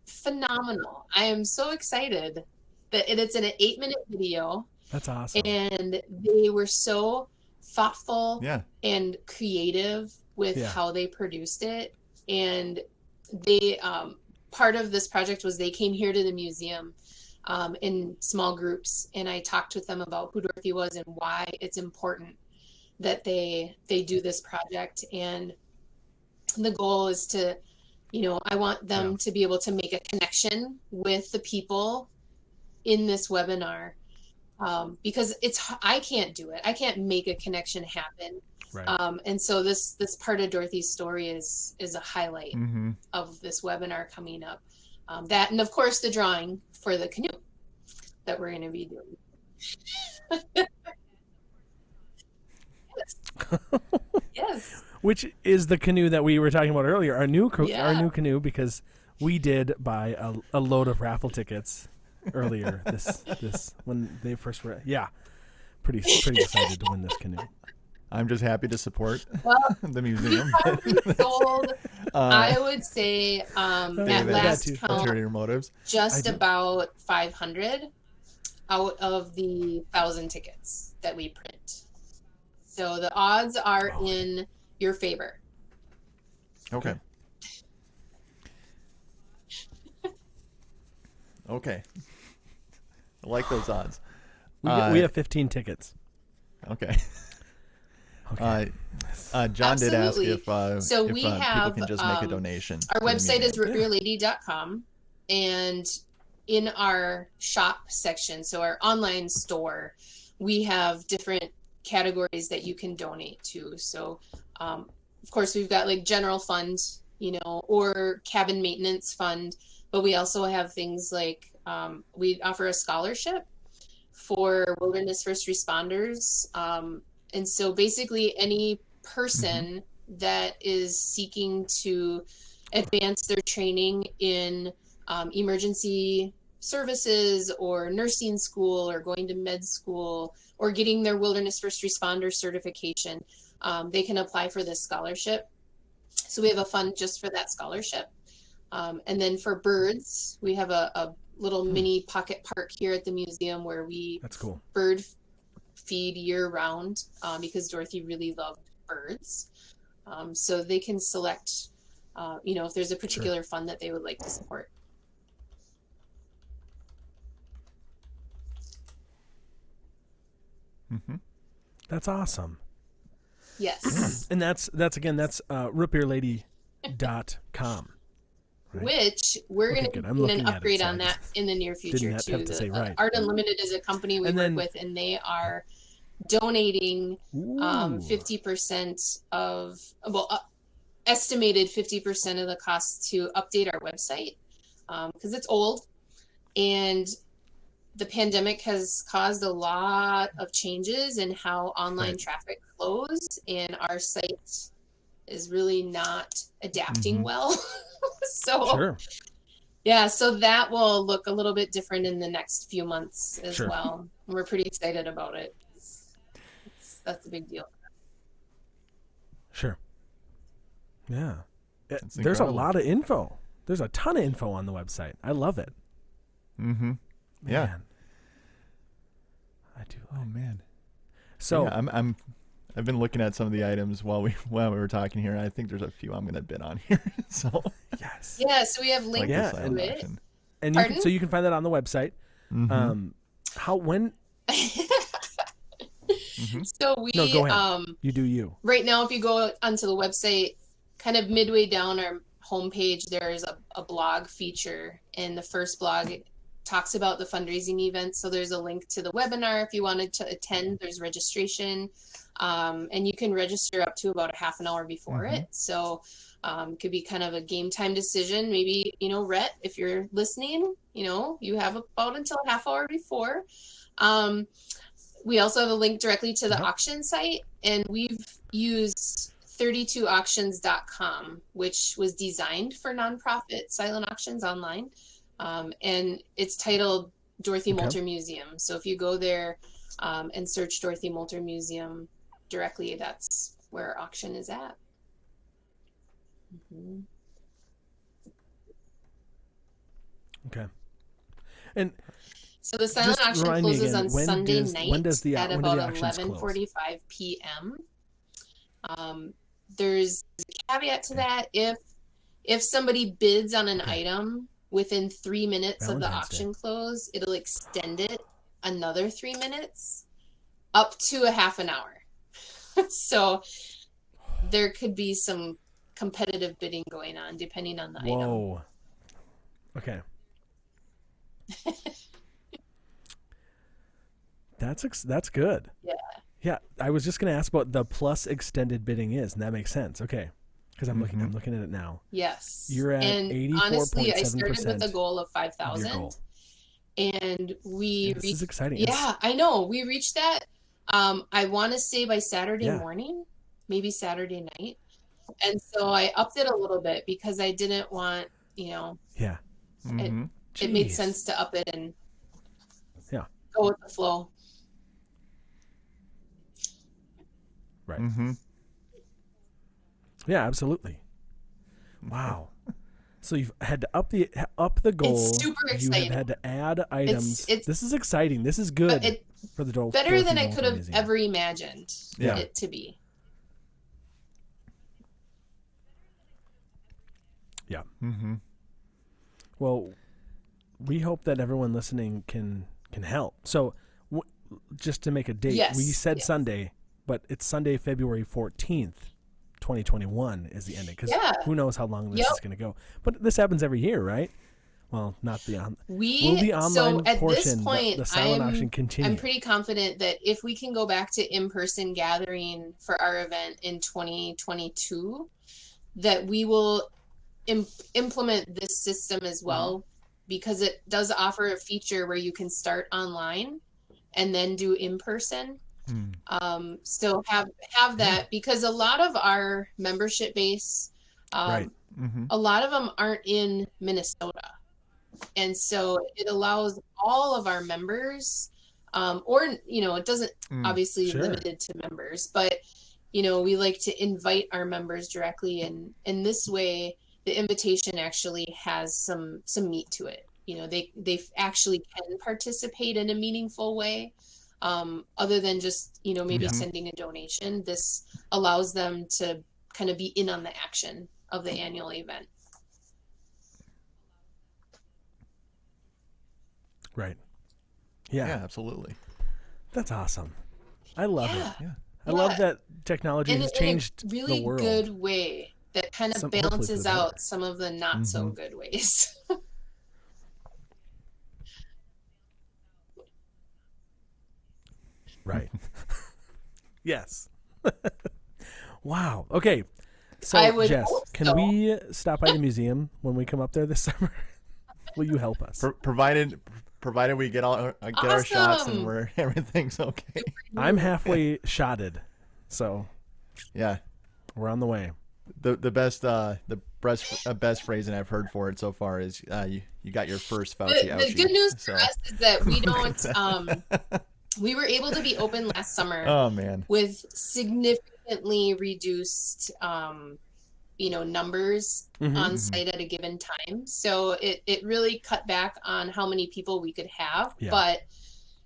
phenomenal. I am so excited that it, it's an eight minute video That's awesome. and they were so thoughtful Yeah. and creative with Yeah. how they produced it and they um, part of this project was they came here to the museum um, in small groups, and I talked with them about who Dorothy was and why it's important that they they do this project. And the goal is to, you know, I want them Yeah. to be able to make a connection with the people in this webinar um, because it's I can't do it. I can't make a connection happen. Right. Um, and so this this part of Dorothy's story is is a highlight Mm-hmm. of this webinar coming up. Um, that and of course the drawing for the canoe that we're going to be doing. yes. yes. Which is the canoe that we were talking about earlier? Our new co- our new canoe because we did buy a, a load of raffle tickets earlier this this when they first were yeah pretty pretty excited to win this canoe. I'm just happy to support Well, the museum. sold, uh, I would say, um, at they- last too. count, ulterior motives. just about 500 out of the thousand tickets that we print. So the odds are Oh. in your favor. Okay. Okay. I like those odds. We, Uh, we have 15 tickets. Okay. Okay. Uh, uh, John did ask if, uh, So if we uh, people have, can just make a um, donation. Our website is museum. rootbeerlady.com and in our shop section, so our online store, we have different categories that you can donate to. So, um, of course, we've got like general fund, you know, or cabin maintenance fund, but we also have things like um, we offer a scholarship for wilderness first responders. Um, and so basically, any person that is seeking to advance their training in um, emergency services or nursing school or going to med school or getting their wilderness first responder certification, um, they can apply for this scholarship. So we have a fund just for that scholarship. Um, and then for birds, we have a, a little mini pocket park here at the museum where we That's cool. bird feed year round um, because Dorothy really loved birds. Um, so they can select, uh, you know, if there's a particular fund that they would like to support. Mm-hmm. That's awesome. Yes. And that's that's again that's uh, rootbeerlady.com. Right. Which we're Okay, going to do an upgrade on that in the near future have too. to say right. Art Unlimited is a company we And work then- with, and they are donating um, 50% of, well, uh, estimated 50% of the cost to update our website because it's old and the pandemic has caused a lot of changes in how online Right. traffic flows and our site is really not adapting Mhm. well so Sure. yeah so that will look a little bit different in the next few months as Sure. well we're pretty excited about it It's- that's a big deal Sure. Yeah. That's There's a lot of info. There's a ton of info on the website. I love it. Mm-hmm. Yeah. Man. I do. Oh man. So yeah, I'm I'm I've been looking at some of the items while we while we were talking here. I think there's a few I'm gonna bid on here. so yes. yeah so we have like links Yeah, to it auction. And you can, so you can find that on the website. Mhm. Um how when Mhm. so we No, go ahead. um you do you. right now if you go onto the website kind of midway down our homepage there's a, a blog feature and the first blog talks about the fundraising event so there's a link to the webinar if you wanted to attend. There's registration um, and you can register up to about a half an hour before Mhm. it. So um, it could be kind of a game time decision. Maybe you know Rhett if you're listening you know you have about until a half hour before. Um, we also have a link directly to the Yep. auction site and we've used 32auctions.com which was designed for nonprofit silent auctions online um, and it's titled dorothy Okay. molter museum so if you go there um, and search dorothy molter museum directly that's where our auction is at Mhm. Okay. And So the silent auction closes again, on Sunday does- night does the- at about close? 11:45 p.m. Um, there's a caveat to that if if somebody bids on an Okay. item within three minutes of the Valentine's Day. auction close, it'll extend it another three minutes up to a half an hour. so there could be some competitive bidding going on depending on the item. Whoa. Okay. that's ex- that's good. Yeah. Yeah, I was just gonna ask what the plus extended bidding is, and that makes sense. Okay, because I'm looking, Mhm. I'm looking at it now. Yes. You're at and honestly, I started with a 84.7% goal of Of your 5,000 goal. and we This reached is exciting. It's- Yeah, I know. We reached that. Um, I want to say by Saturday Yeah. morning, maybe Saturday night, and so I upped it a little bit because I didn't want, you know, yeah. hmm it made sense to up it and Yeah. go with the flow. Right. hmm Yeah, absolutely. Wow. So you've had to up the up the goal. super You exciting. have had to add items. it's- this is exciting. This is good But it for the Dol- better Dorothy than I could have Museum. ever imagined Yeah. it to be. Yeah. Mm hmm Well, we hope that everyone listening can can help. So, w- just to make a date, Yes, we said yes. Sunday, but it's Sunday, February fourteenth, twenty twenty one is the ending. Because Yeah. who knows how long this Yep. is going to go? But this happens every year, right? Well, not the on. We Will the online so at portion, this point, the, the silent I'm auction continue? I'm pretty confident that if we can go back to in-person gathering for our event in 2022, that we will Im- implement this system as mm-hmm. well because it does offer a feature where you can start online and then do in person. Mm. Um, so have have that because a lot of our membership base, um, Right. hmm a lot of them aren't in Minnesota. And so it allows all of our members, um, or, you know, it doesn't Mm. obviously Sure. limited to members, but, you know, we like to invite our members directly. And in this way, the invitation actually has some, some meat to it. You know, they, they actually can participate in a meaningful way. Um, other than just, you know, maybe Yeah. sending a donation, this allows them to kind of be in on the action of the annual event. right. Yeah. Yeah, absolutely. that's awesome. I love Yeah. it. Yeah. I love that technology in, has in changed a really the world. good way that kind of Some- balances out some of the not so Mhm. good ways. Right. yes. wow. Okay. So, I would Jess, hope can so. we stop by the museum when we come up there this summer? Will you help us? Pro- provided provided we get all uh, get our shots and we're everything's okay. I'm halfway shotted, so Yeah. we're on the way. The the best uh the best uh, best phrasing I've heard for it so far is uh you, you got your first Fauci the, the good news So- for us is that we don't. Um, we were able to be open last summer Oh man. with significantly reduced, um, you know, numbers Mhm. on site at a given time. So it, it really cut back on how many people we could have, Yeah. but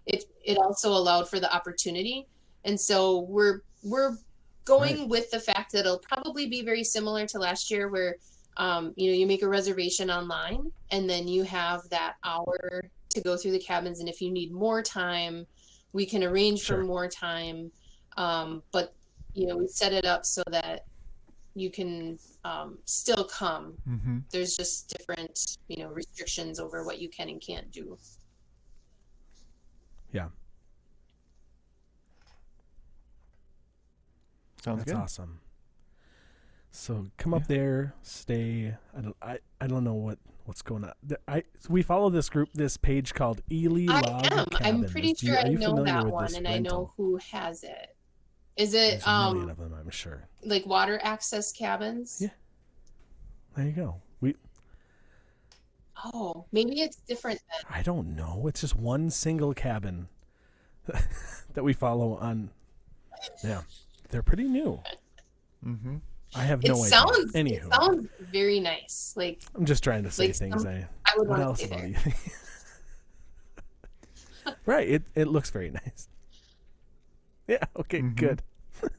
it it also allowed for the opportunity. And so we're we're going with the fact that it'll probably be very similar to last year where um, you know you make a reservation online and then you have that hour to go through the cabins and if you need more time we can arrange Sure. for more time um, but you know we set it up so that you can um, still come Mm-hmm. there's just different you know restrictions over what you can and can't do yeah Sounds That's good. awesome. So come up there, stay. I don't. I, I don't know what what's going on. The- I we follow this group, this page called Ely i Log am i'm pretty Do you- sure i know that one this and i know who has it is There's it a million um of them, I'm sure. like water access cabins Yeah. There you go. We oh maybe it's different then I don't know. It's just one single cabin that we follow on. Yeah, they're pretty new. Mm-hmm. I have it no sounds idea. it Anywho, sounds very nice like I'm just trying to say like things. some- I i would what want else to stay about you? right. It it looks very nice. Yeah. Okay. Mhm. Good.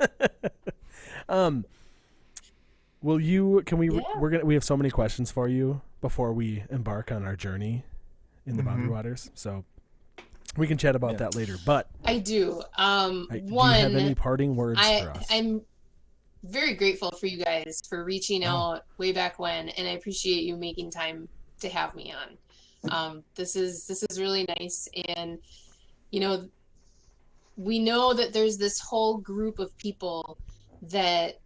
um. Will you? Can we? Yeah. We're gonna. We have so many questions for you before we embark on our journey in the Boundary Mhm. Waters. So we can chat about Yeah. that later. But I do. Um, I, do you one, have any parting words I for us? I'm very grateful for you guys for reaching out way back when, and I appreciate you making time to have me on. Um, this is this is really nice, and you know, we know that there's this whole group of people that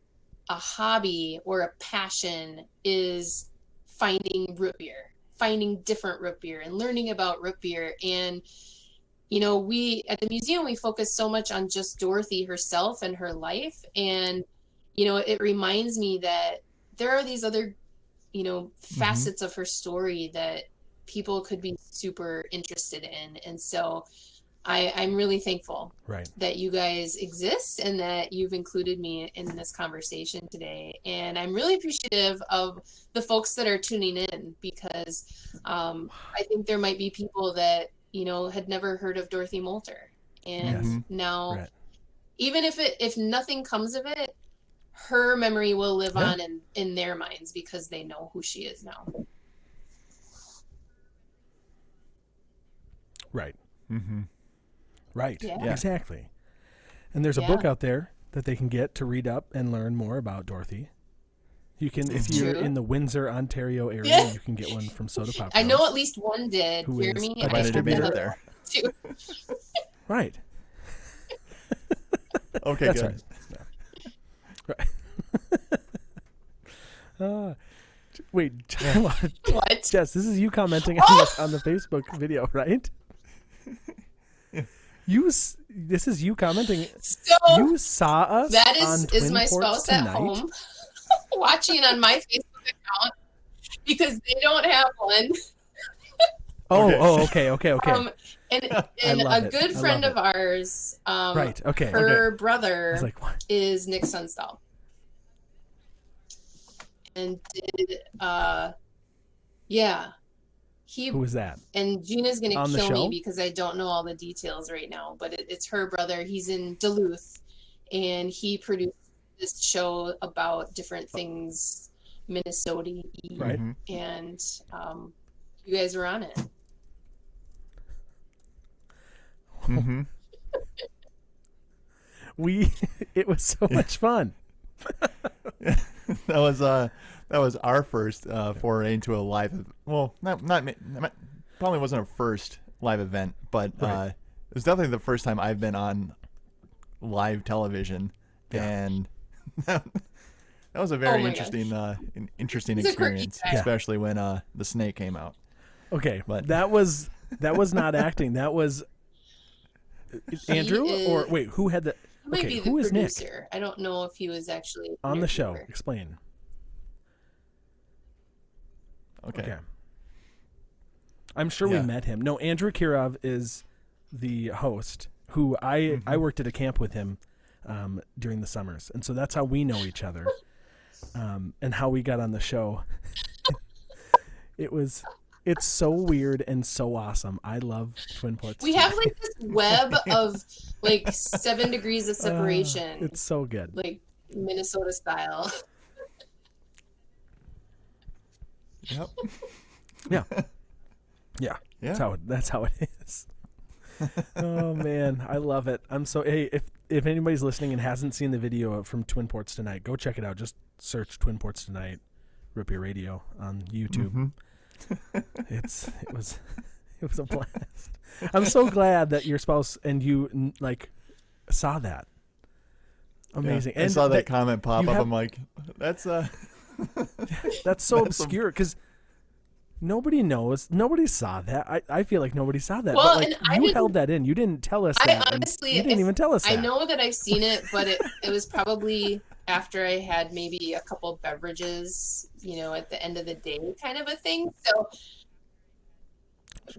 a hobby or a passion is finding root beer, finding different root beer, and learning about root beer, and you know we at the museum we focus so much on just dorothy herself and her life and you know it reminds me that there are these other you know facets of her story that people could be super interested in and so i i'm really thankful right. that you guys exist and that you've included me in this conversation today. And I'm really appreciative of the folks that are tuning in because um, I think there might be people that, you know, had never heard of Dorothy Molter. And Yes. now, Right. even if it if nothing comes of it, her memory will live Yeah. on in, in their minds because they know who she is now. Right. Mm-hmm. Right. Yeah. Yeah. Exactly. And there's a Yeah. book out there that they can get to read up and learn more about Dorothy. You can, if you're True. in the Windsor, Ontario area, Yeah. you can get one from Soda Pop. I know at least one did. Who Hear is me? a I Might have think there. Right. Okay, That's good. right. Right. uh, wait, What? Jess, this is you commenting on, the, on the Facebook video, right? You, this is you commenting. So You saw us. That is on is is my spouse tonight? at home watching on my Facebook account because they don't have one. Oh, Okay. oh, okay, okay, okay. Um, and and a good friend of ours, um, right. Okay. her okay. Brother like, is Nick Sunstall, and did uh, yeah, he Who was that? and Gina's gonna On kill me because I don't know all the details right now, but it, it's her brother. He's in Duluth, and he produced this show about different things Minnesota Right. And um, you guys were on it. Mhm. We. It was so much fun. that was uh that was our first uh foray into a live well not not, ma- probably wasn't a first live event but uh it was definitely the first time I've been on live television Yeah. and that was a very Oh my interesting uh an interesting He's experience guy. especially when uh the snake came out Okay, But- that was that was not acting. That was Andrew is- or wait, who had the He might Okay, be the who is Nick? I don't know if he was actually an on the show? interviewer. Explain. okay, Okay. I'm sure we met him. No, Andrew Kirov is the host who I Mm-hmm. I worked at a camp with him um, during the summers, and so that's how we know each other, um, and how we got on the show. it was, it's so weird and so awesome. I love Twin Ports. We too. have like this web of like seven degrees of Uh, separation, it's so good. like Minnesota style. yep Yeah. Yeah. yeah That's how it, that's how it is. oh man, I love it. I'm so hey if if anybody's listening and hasn't seen the video from Twin Ports tonight, go check it out. Just search Twin Ports tonight, Root Beer Radio on YouTube. Mhm. It's it was it was a blast. I'm so glad that your spouse and you like saw that. Amazing. Yeah, I and saw that that- comment pop up have- I'm like that's uh that's so That's obscure because nobody knows. Nobody saw that. I, I feel like nobody saw that. Well, but like and you didn't- held that in. You didn't tell us I that. honestly- you didn't if- even tell us I that. know that I've seen it, but it, it was probably after I had maybe a couple beverages, you know, at the end of the day kind of a thing. So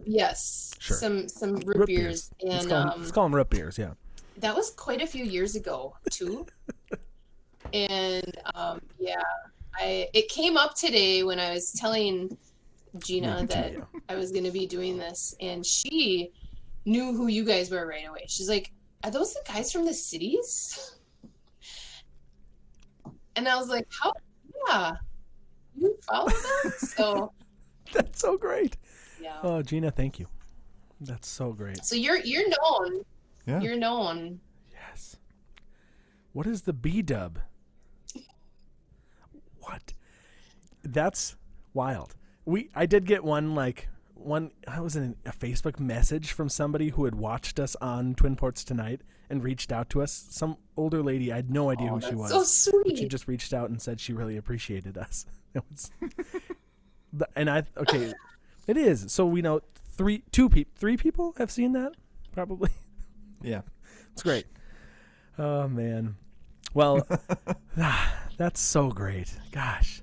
yes, Sure. some some root, Root beers, Let's and call, 'em- um, let's call 'em root beers. Yeah. that was quite a few years ago too. and um, yeah, I it came up today when I was telling Gina that. I was going to be doing this, and she knew who you guys were right away. She's like, "Are those the guys from the cities?" And I was like, "How yeah, you follow them. So That's so great. yeah. Oh, Gina, thank you. That's so great. So you're you're known. Yeah. You're known. Yes. What is the B dub? What? That's wild. We I did get one like one I was in a Facebook message from somebody who had watched us on Twin Ports tonight and reached out to us. Some older lady, I had no idea oh, who she was. So but she just reached out and said she really appreciated us. It was, and I okay, it is. So we know three, two people, three people have seen that probably. Yeah. It's great. Oh man. Well, that's so great. Gosh,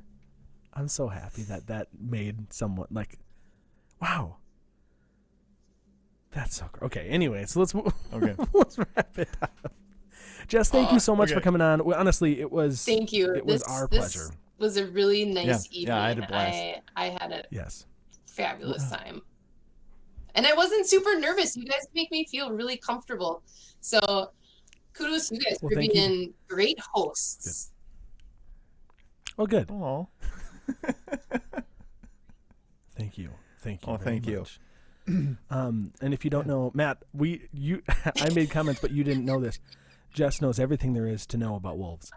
I'm so happy that that made someone like, wow. That's so gr- okay. Anyway, so let's move- Okay. let's wrap it up. Jess, thank you so much for coming on. Well, honestly, it was Thank you. It was our this pleasure. Was a really nice Yeah, evening. yeah, I had a blast. I, I had a yes. fabulous time. And I wasn't super nervous. You guys make me feel really comfortable. So kudos to you guys Well, for thank you. being great hosts. Oh, good. Oh. Thank you. Thank you. Oh, very thank you. Much. um, and if you don't know, Matt, we you I made comments, but you didn't know this. Jess knows everything there is to know about wolves.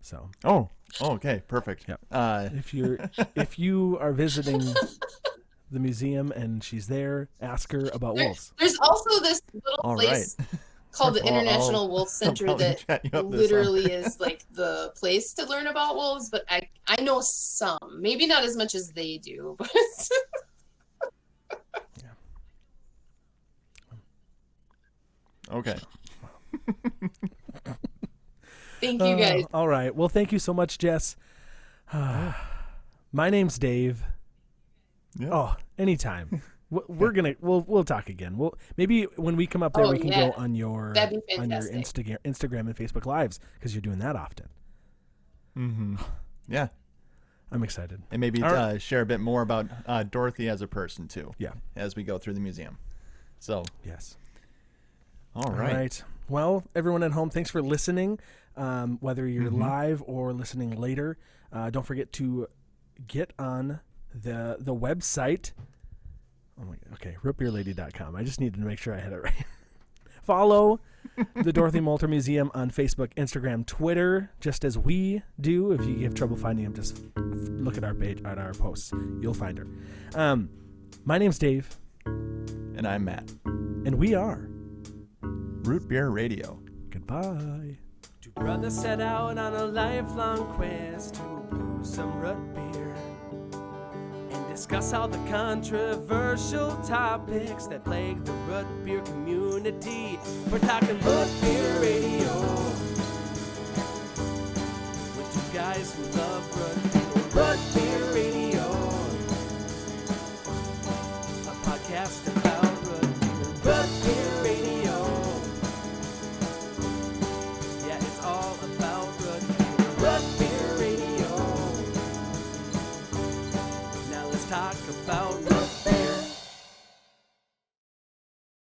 So Oh. Oh, okay. Perfect. Yep. Uh, if you're if you are visiting the museum and she's there, ask her about There- wolves. There's also this little all place right. called the I'll- I'll- International Wolf Center that chat you up this literally is like the place to learn about wolves, but I I know some, maybe not as much as they do, but Okay. thank you Uh, guys. all right. Well, thank you so much, Jess. My name's Dave. Yeah. Oh, anytime. We're gonna we'll we'll talk again. We'll maybe when we come up there Oh, we can yeah. go on your on your. Instagram Instagram and Facebook lives because you're doing that often. Mm-hmm. Yeah. I'm excited. And maybe All right. uh, share a bit more about uh, Dorothy as a person too. Yeah. As we go through the museum. So, Yes. All All right. right. Well, everyone at home, thanks for listening. Um, whether you're Mhm. live or listening later, uh, don't forget to get on the the website. Oh my, okay, rootbeerlady.com. I just needed to make sure I had it right. Follow the Dorothy Molter Museum on Facebook, Instagram, Twitter, just as we do. If you have trouble finding them, just look at our page at our posts. You'll find her. Um, my name's Dave, And I'm Matt. and we are Root Beer Radio. Goodbye. Two brothers set out on a lifelong quest to brew some root beer and discuss all the controversial topics that plague the root beer community. We're talking root beer radio with two guys who love root